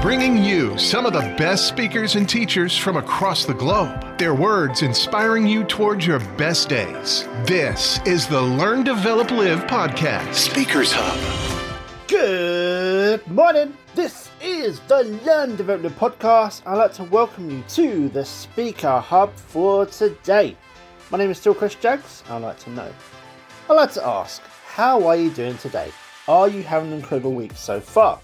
bringing you some of the best speakers and teachers from across the globe. Their words inspiring you towards your best days. This is the Learn, Develop, Live podcast, Speakers Hub. Good morning. This is the Learn Develop, Live Podcast. I'd like to welcome you to the Speaker Hub for today. My name is still Chris Jags. I'd like to know. I'd like to ask, how are you doing today? Are you having an incredible week so far?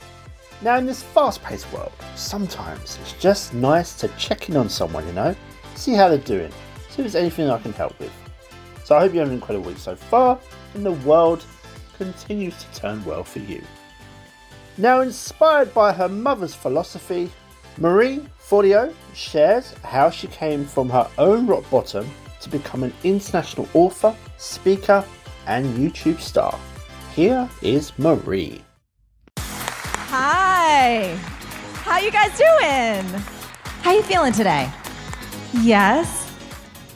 Now, in this fast paced world, sometimes it's just nice to check in on someone, you know, see how they're doing, see if there's anything I can help with. So, I hope you have an incredible week so far, and the world continues to turn well for you. Now, inspired by her mother's philosophy, Marie Forleo shares how she came from her own rock bottom to become an international author, speaker, and YouTube star. Here is Marie. Hi. How you guys doing? How you feeling today? Yes.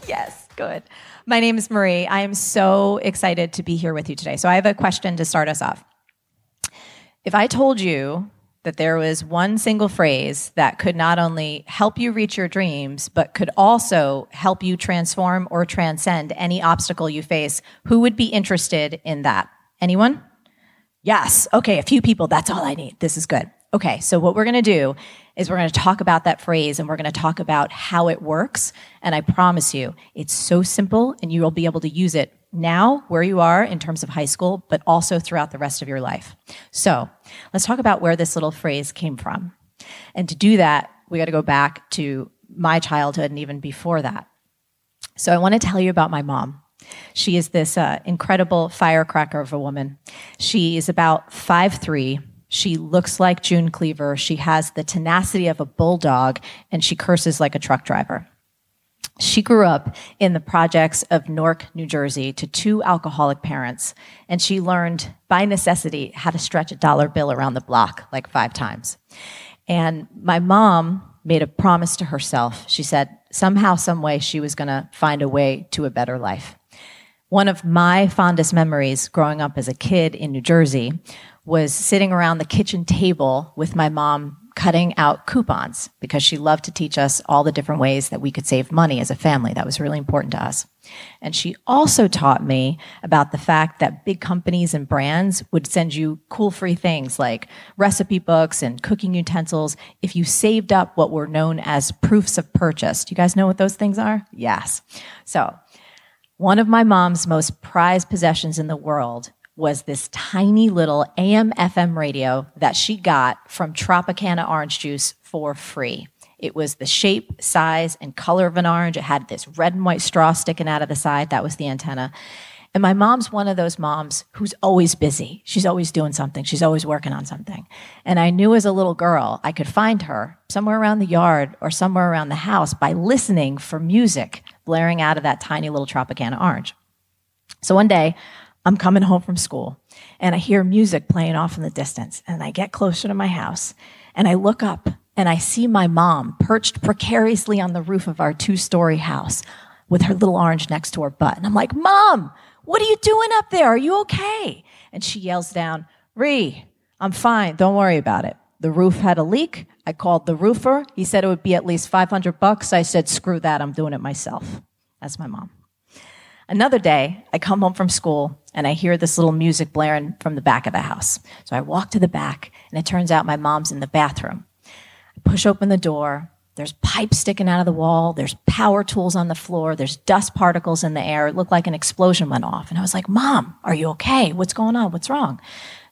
Yes, good. My name is Marie. I am so excited to be here with you today. So I have a question to start us off. If I told you that there was one single phrase that could not only help you reach your dreams, but could also help you transform or transcend any obstacle you face, who would be interested in that? Anyone? Yes. Okay, a few people. That's all I need. This is good. Okay, so what we're going to do is we're going to talk about that phrase and we're going to talk about how it works. And I promise you, it's so simple and you will be able to use it now where you are in terms of high school, but also throughout the rest of your life. So let's talk about where this little phrase came from. And to do that, we got to go back to my childhood and even before that. So I want to tell you about my mom. She is this uh, incredible firecracker of a woman. She is about five three. She looks like June Cleaver. She has the tenacity of a bulldog, and she curses like a truck driver. She grew up in the projects of Newark, New Jersey, to two alcoholic parents, and she learned by necessity how to stretch a dollar bill around the block like five times. And my mom made a promise to herself. She said somehow, some way, she was going to find a way to a better life. One of my fondest memories growing up as a kid in New Jersey was sitting around the kitchen table with my mom cutting out coupons because she loved to teach us all the different ways that we could save money as a family. That was really important to us. And she also taught me about the fact that big companies and brands would send you cool free things like recipe books and cooking utensils if you saved up what were known as proofs of purchase. Do you guys know what those things are? Yes. So one of my mom's most prized possessions in the world was this tiny little AM FM radio that she got from Tropicana orange juice for free. It was the shape, size, and color of an orange. It had this red and white straw sticking out of the side. That was the antenna. And my mom's one of those moms who's always busy. She's always doing something. She's always working on something. And I knew as a little girl I could find her somewhere around the yard or somewhere around the house by listening for music blaring out of that tiny little Tropicana orange. So one day, I'm coming home from school and I hear music playing off in the distance. And I get closer to my house and I look up and I see my mom perched precariously on the roof of our two story house with her little orange next to her butt. And I'm like, Mom, what are you doing up there? Are you okay? And she yells down, Ree, I'm fine. Don't worry about it. The roof had a leak. I called the roofer. He said it would be at least 500 bucks. I said, screw that. I'm doing it myself. That's my mom. Another day, I come home from school and I hear this little music blaring from the back of the house. So I walk to the back and it turns out my mom's in the bathroom. I push open the door. There's pipes sticking out of the wall. There's power tools on the floor. There's dust particles in the air. It looked like an explosion went off. And I was like, Mom, are you okay? What's going on? What's wrong?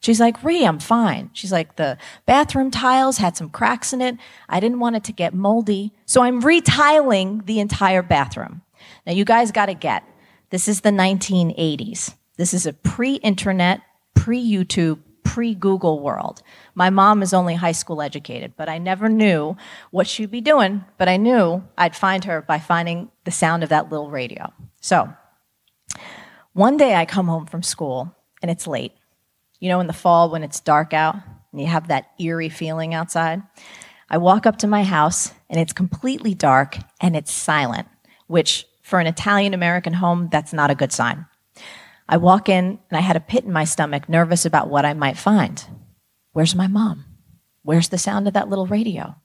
She's like, Ree, I'm fine. She's like, the bathroom tiles had some cracks in it. I didn't want it to get moldy. So I'm retiling the entire bathroom. Now, you guys got to get this is the 1980s. This is a pre internet, pre YouTube, pre Google world. My mom is only high school educated, but I never knew what she'd be doing, but I knew I'd find her by finding the sound of that little radio. So, one day I come home from school and it's late. You know, in the fall when it's dark out and you have that eerie feeling outside? I walk up to my house and it's completely dark and it's silent, which for an Italian American home, that's not a good sign. I walk in and I had a pit in my stomach, nervous about what I might find. Where's my mom? Where's the sound of that little radio?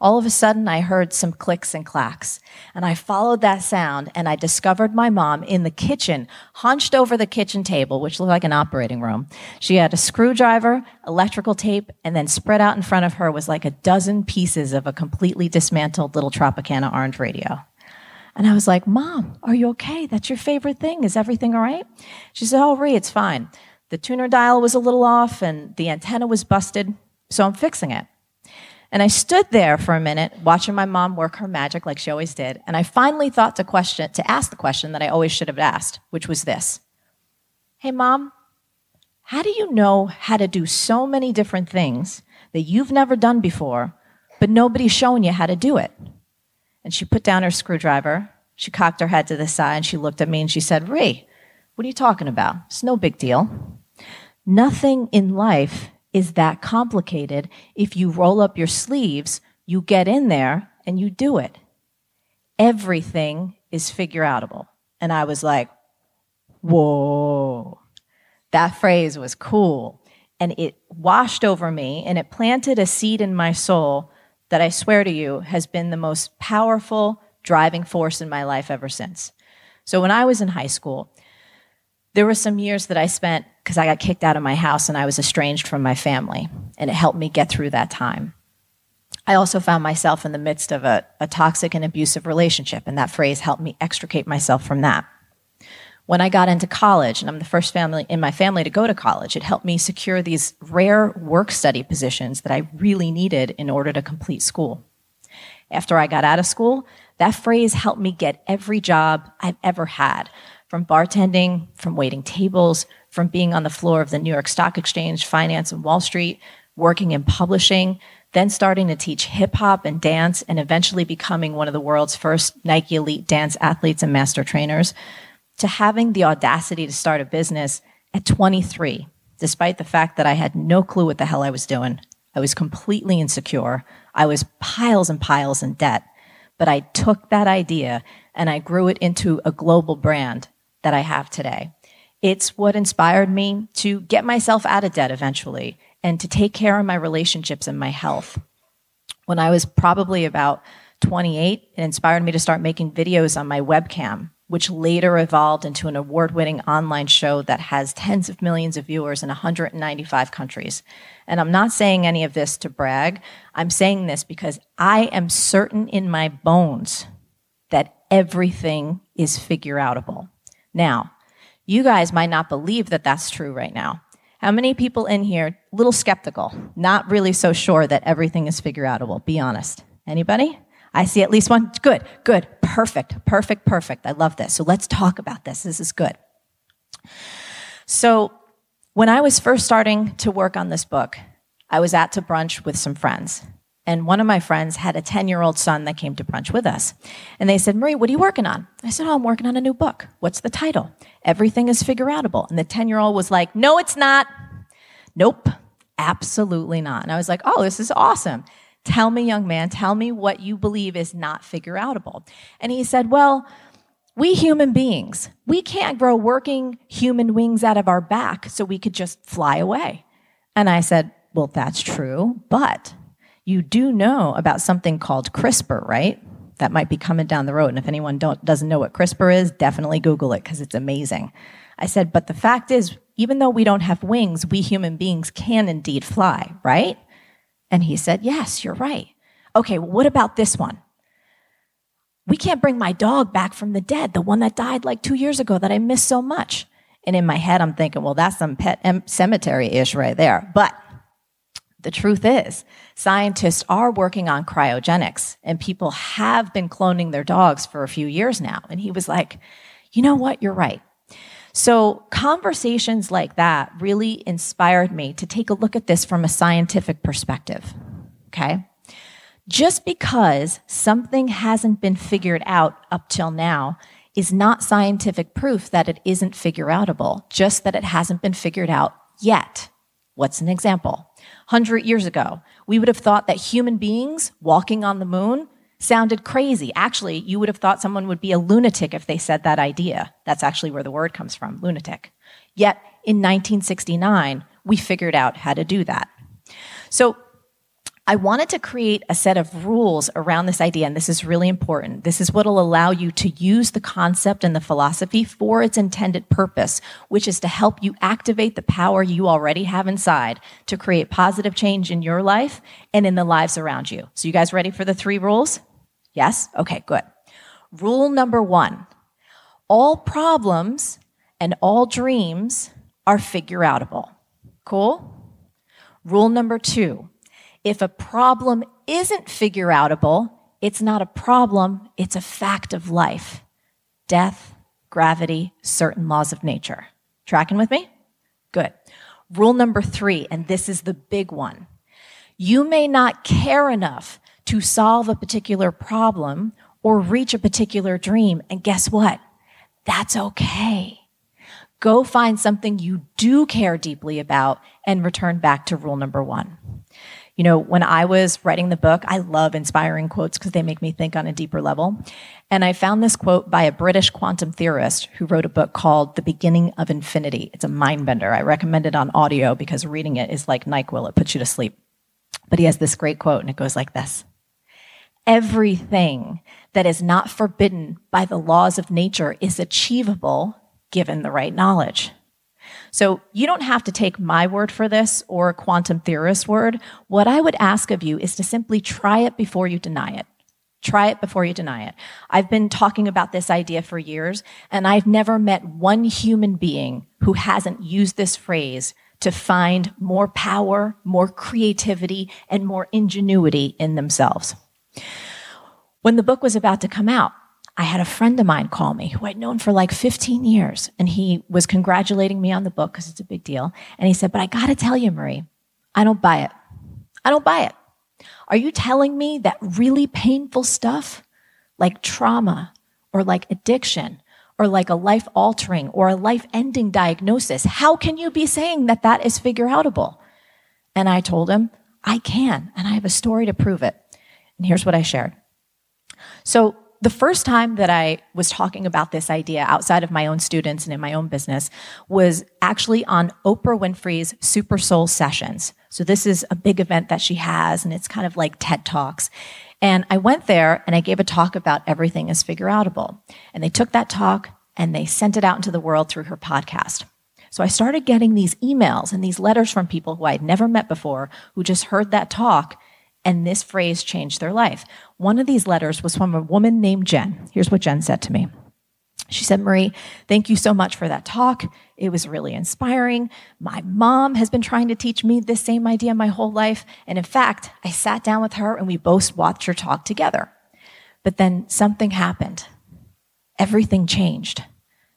All of a sudden, I heard some clicks and clacks, and I followed that sound, and I discovered my mom in the kitchen, hunched over the kitchen table, which looked like an operating room. She had a screwdriver, electrical tape, and then spread out in front of her was like a dozen pieces of a completely dismantled little Tropicana orange radio. And I was like, Mom, are you okay? That's your favorite thing. Is everything all right? She said, Oh, Ree, it's fine. The tuner dial was a little off and the antenna was busted, so I'm fixing it. And I stood there for a minute watching my mom work her magic like she always did, and I finally thought to question to ask the question that I always should have asked, which was this. Hey mom, how do you know how to do so many different things that you've never done before, but nobody's showing you how to do it? And she put down her screwdriver, she cocked her head to the side, and she looked at me and she said, Ree, what are you talking about? It's no big deal. Nothing in life is that complicated. If you roll up your sleeves, you get in there and you do it. Everything is figure outable. And I was like, whoa. That phrase was cool. And it washed over me and it planted a seed in my soul that I swear to you has been the most powerful driving force in my life ever since. So when I was in high school, there were some years that I spent because I got kicked out of my house and I was estranged from my family, and it helped me get through that time. I also found myself in the midst of a, a toxic and abusive relationship, and that phrase helped me extricate myself from that. When I got into college, and I'm the first family in my family to go to college, it helped me secure these rare work study positions that I really needed in order to complete school. After I got out of school, that phrase helped me get every job I've ever had from bartending, from waiting tables, from being on the floor of the New York Stock Exchange, finance, and Wall Street, working in publishing, then starting to teach hip hop and dance, and eventually becoming one of the world's first Nike Elite dance athletes and master trainers, to having the audacity to start a business at 23, despite the fact that I had no clue what the hell I was doing. I was completely insecure. I was piles and piles in debt. But I took that idea and I grew it into a global brand that I have today. It's what inspired me to get myself out of debt eventually and to take care of my relationships and my health. When I was probably about 28, it inspired me to start making videos on my webcam, which later evolved into an award winning online show that has tens of millions of viewers in 195 countries. And I'm not saying any of this to brag. I'm saying this because I am certain in my bones that everything is figure outable. Now, you guys might not believe that that's true right now. How many people in here, little skeptical, not really so sure that everything is figure outable? Be honest. Anybody? I see at least one. Good, good, perfect, perfect, perfect. I love this. So let's talk about this. This is good. So, when I was first starting to work on this book, I was out to brunch with some friends. And one of my friends had a 10 year old son that came to brunch with us. And they said, Marie, what are you working on? I said, Oh, I'm working on a new book. What's the title? Everything is figure outable. And the 10 year old was like, No, it's not. Nope, absolutely not. And I was like, Oh, this is awesome. Tell me, young man, tell me what you believe is not figure outable. And he said, Well, we human beings, we can't grow working human wings out of our back so we could just fly away. And I said, Well, that's true, but you do know about something called CRISPR, right? That might be coming down the road. And if anyone doesn't know what CRISPR is, definitely Google it because it's amazing. I said, but the fact is, even though we don't have wings, we human beings can indeed fly, right? And he said, yes, you're right. Okay, well, what about this one? We can't bring my dog back from the dead, the one that died like two years ago that I missed so much. And in my head, I'm thinking, well, that's some pet cemetery ish right there. But the truth is, scientists are working on cryogenics, and people have been cloning their dogs for a few years now. And he was like, you know what? You're right. So, conversations like that really inspired me to take a look at this from a scientific perspective. Okay? Just because something hasn't been figured out up till now is not scientific proof that it isn't figure outable, just that it hasn't been figured out yet. What's an example? 100 years ago, we would have thought that human beings walking on the moon sounded crazy. Actually, you would have thought someone would be a lunatic if they said that idea. That's actually where the word comes from, lunatic. Yet, in 1969, we figured out how to do that. So, I wanted to create a set of rules around this idea, and this is really important. This is what will allow you to use the concept and the philosophy for its intended purpose, which is to help you activate the power you already have inside to create positive change in your life and in the lives around you. So, you guys ready for the three rules? Yes? Okay, good. Rule number one all problems and all dreams are figure outable. Cool? Rule number two if a problem isn't figure outable, it's not a problem, it's a fact of life death, gravity, certain laws of nature. Tracking with me? Good. Rule number three, and this is the big one you may not care enough to solve a particular problem or reach a particular dream. And guess what? That's okay. Go find something you do care deeply about and return back to rule number one. You know, when I was writing the book, I love inspiring quotes because they make me think on a deeper level. And I found this quote by a British quantum theorist who wrote a book called The Beginning of Infinity. It's a mind bender. I recommend it on audio because reading it is like NyQuil, it puts you to sleep. But he has this great quote, and it goes like this Everything that is not forbidden by the laws of nature is achievable given the right knowledge. So you don't have to take my word for this or a quantum theorist word. What I would ask of you is to simply try it before you deny it. Try it before you deny it. I've been talking about this idea for years, and I've never met one human being who hasn't used this phrase to find more power, more creativity, and more ingenuity in themselves. When the book was about to come out, I had a friend of mine call me who I'd known for like 15 years, and he was congratulating me on the book because it's a big deal. And he said, But I got to tell you, Marie, I don't buy it. I don't buy it. Are you telling me that really painful stuff, like trauma or like addiction or like a life altering or a life ending diagnosis, how can you be saying that that is figure outable? And I told him, I can, and I have a story to prove it. And here's what I shared. So the first time that I was talking about this idea outside of my own students and in my own business was actually on Oprah Winfrey's Super Soul Sessions. So this is a big event that she has, and it's kind of like TED Talks. And I went there and I gave a talk about everything is figure outable. And they took that talk and they sent it out into the world through her podcast. So I started getting these emails and these letters from people who I'd never met before who just heard that talk and this phrase changed their life. One of these letters was from a woman named Jen. Here's what Jen said to me. She said, Marie, thank you so much for that talk. It was really inspiring. My mom has been trying to teach me this same idea my whole life. And in fact, I sat down with her and we both watched her talk together. But then something happened. Everything changed.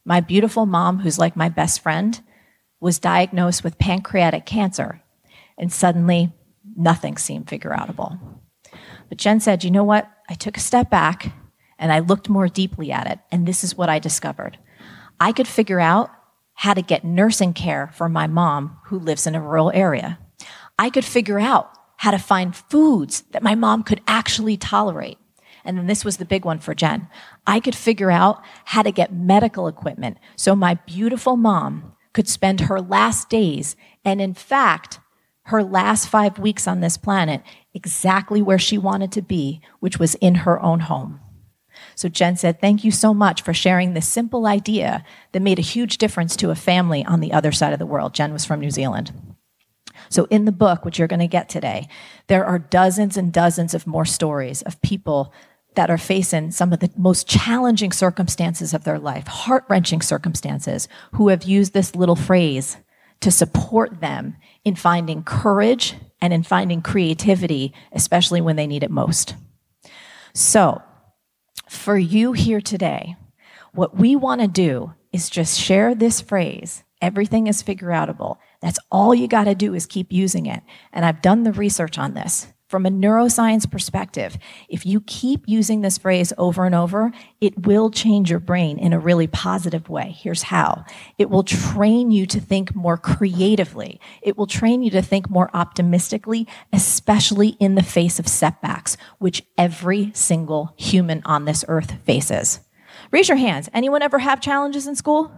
My beautiful mom, who's like my best friend, was diagnosed with pancreatic cancer. And suddenly nothing seemed figure outable. But Jen said, you know what? I took a step back and I looked more deeply at it, and this is what I discovered. I could figure out how to get nursing care for my mom who lives in a rural area. I could figure out how to find foods that my mom could actually tolerate. And then this was the big one for Jen. I could figure out how to get medical equipment so my beautiful mom could spend her last days and, in fact, her last five weeks on this planet exactly where she wanted to be, which was in her own home. So Jen said, Thank you so much for sharing this simple idea that made a huge difference to a family on the other side of the world. Jen was from New Zealand. So, in the book, which you're going to get today, there are dozens and dozens of more stories of people that are facing some of the most challenging circumstances of their life, heart wrenching circumstances, who have used this little phrase to support them in finding courage and in finding creativity, especially when they need it most. So, for you here today, what we want to do is just share this phrase everything is figure outable. That's all you got to do is keep using it. And I've done the research on this. From a neuroscience perspective, if you keep using this phrase over and over, it will change your brain in a really positive way. Here's how it will train you to think more creatively, it will train you to think more optimistically, especially in the face of setbacks, which every single human on this earth faces. Raise your hands. Anyone ever have challenges in school?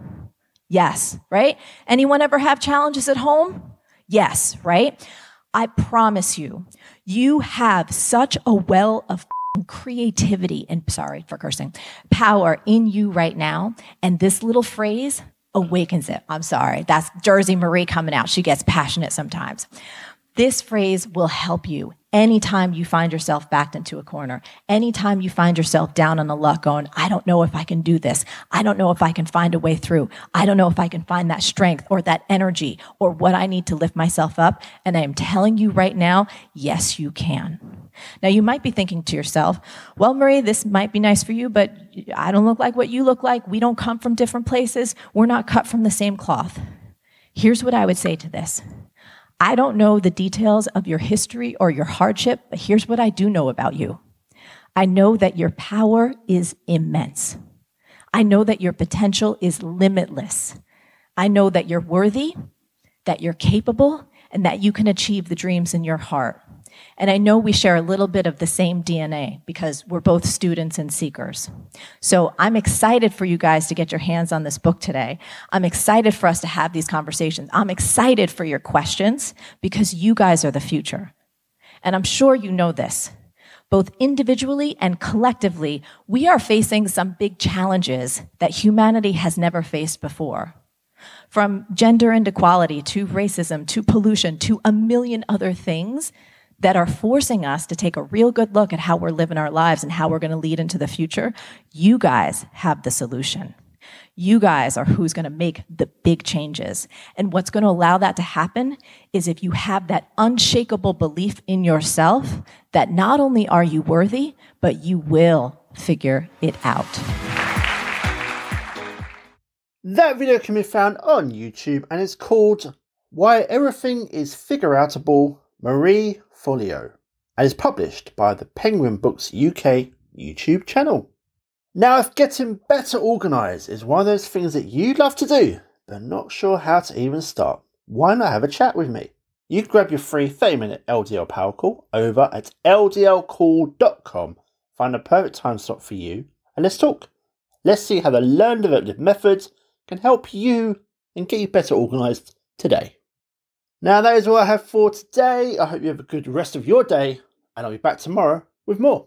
Yes, right? Anyone ever have challenges at home? Yes, right? I promise you, you have such a well of creativity and sorry for cursing, power in you right now. And this little phrase awakens it. I'm sorry. That's Jersey Marie coming out. She gets passionate sometimes. This phrase will help you anytime you find yourself backed into a corner, anytime you find yourself down on the luck going, I don't know if I can do this. I don't know if I can find a way through. I don't know if I can find that strength or that energy or what I need to lift myself up. And I am telling you right now, yes, you can. Now, you might be thinking to yourself, well, Marie, this might be nice for you, but I don't look like what you look like. We don't come from different places. We're not cut from the same cloth. Here's what I would say to this I don't know the details of your history or your hardship, but here's what I do know about you. I know that your power is immense. I know that your potential is limitless. I know that you're worthy, that you're capable, and that you can achieve the dreams in your heart. And I know we share a little bit of the same DNA because we're both students and seekers. So I'm excited for you guys to get your hands on this book today. I'm excited for us to have these conversations. I'm excited for your questions because you guys are the future. And I'm sure you know this. Both individually and collectively, we are facing some big challenges that humanity has never faced before. From gender inequality to racism to pollution to a million other things that are forcing us to take a real good look at how we're living our lives and how we're going to lead into the future, you guys have the solution. You guys are who's going to make the big changes. And what's going to allow that to happen is if you have that unshakable belief in yourself that not only are you worthy, but you will figure it out. That video can be found on YouTube and it's called Why Everything is Figure Outable Marie Forleo and is published by the Penguin Books UK YouTube channel. Now, if getting better organised is one of those things that you'd love to do, but not sure how to even start, why not have a chat with me? You can grab your free 30 minute LDL power call over at ldlcall.com, find a perfect time slot for you, and let's talk. Let's see how the Learn Development methods can help you and get you better organised today. Now, that is all I have for today. I hope you have a good rest of your day, and I'll be back tomorrow with more.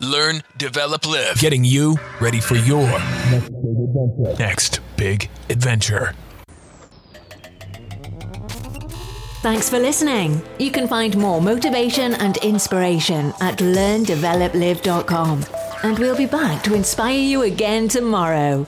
Learn, develop, live. Getting you ready for your next big adventure. Next big adventure. Thanks for listening. You can find more motivation and inspiration at learndeveloplive.com. And we'll be back to inspire you again tomorrow.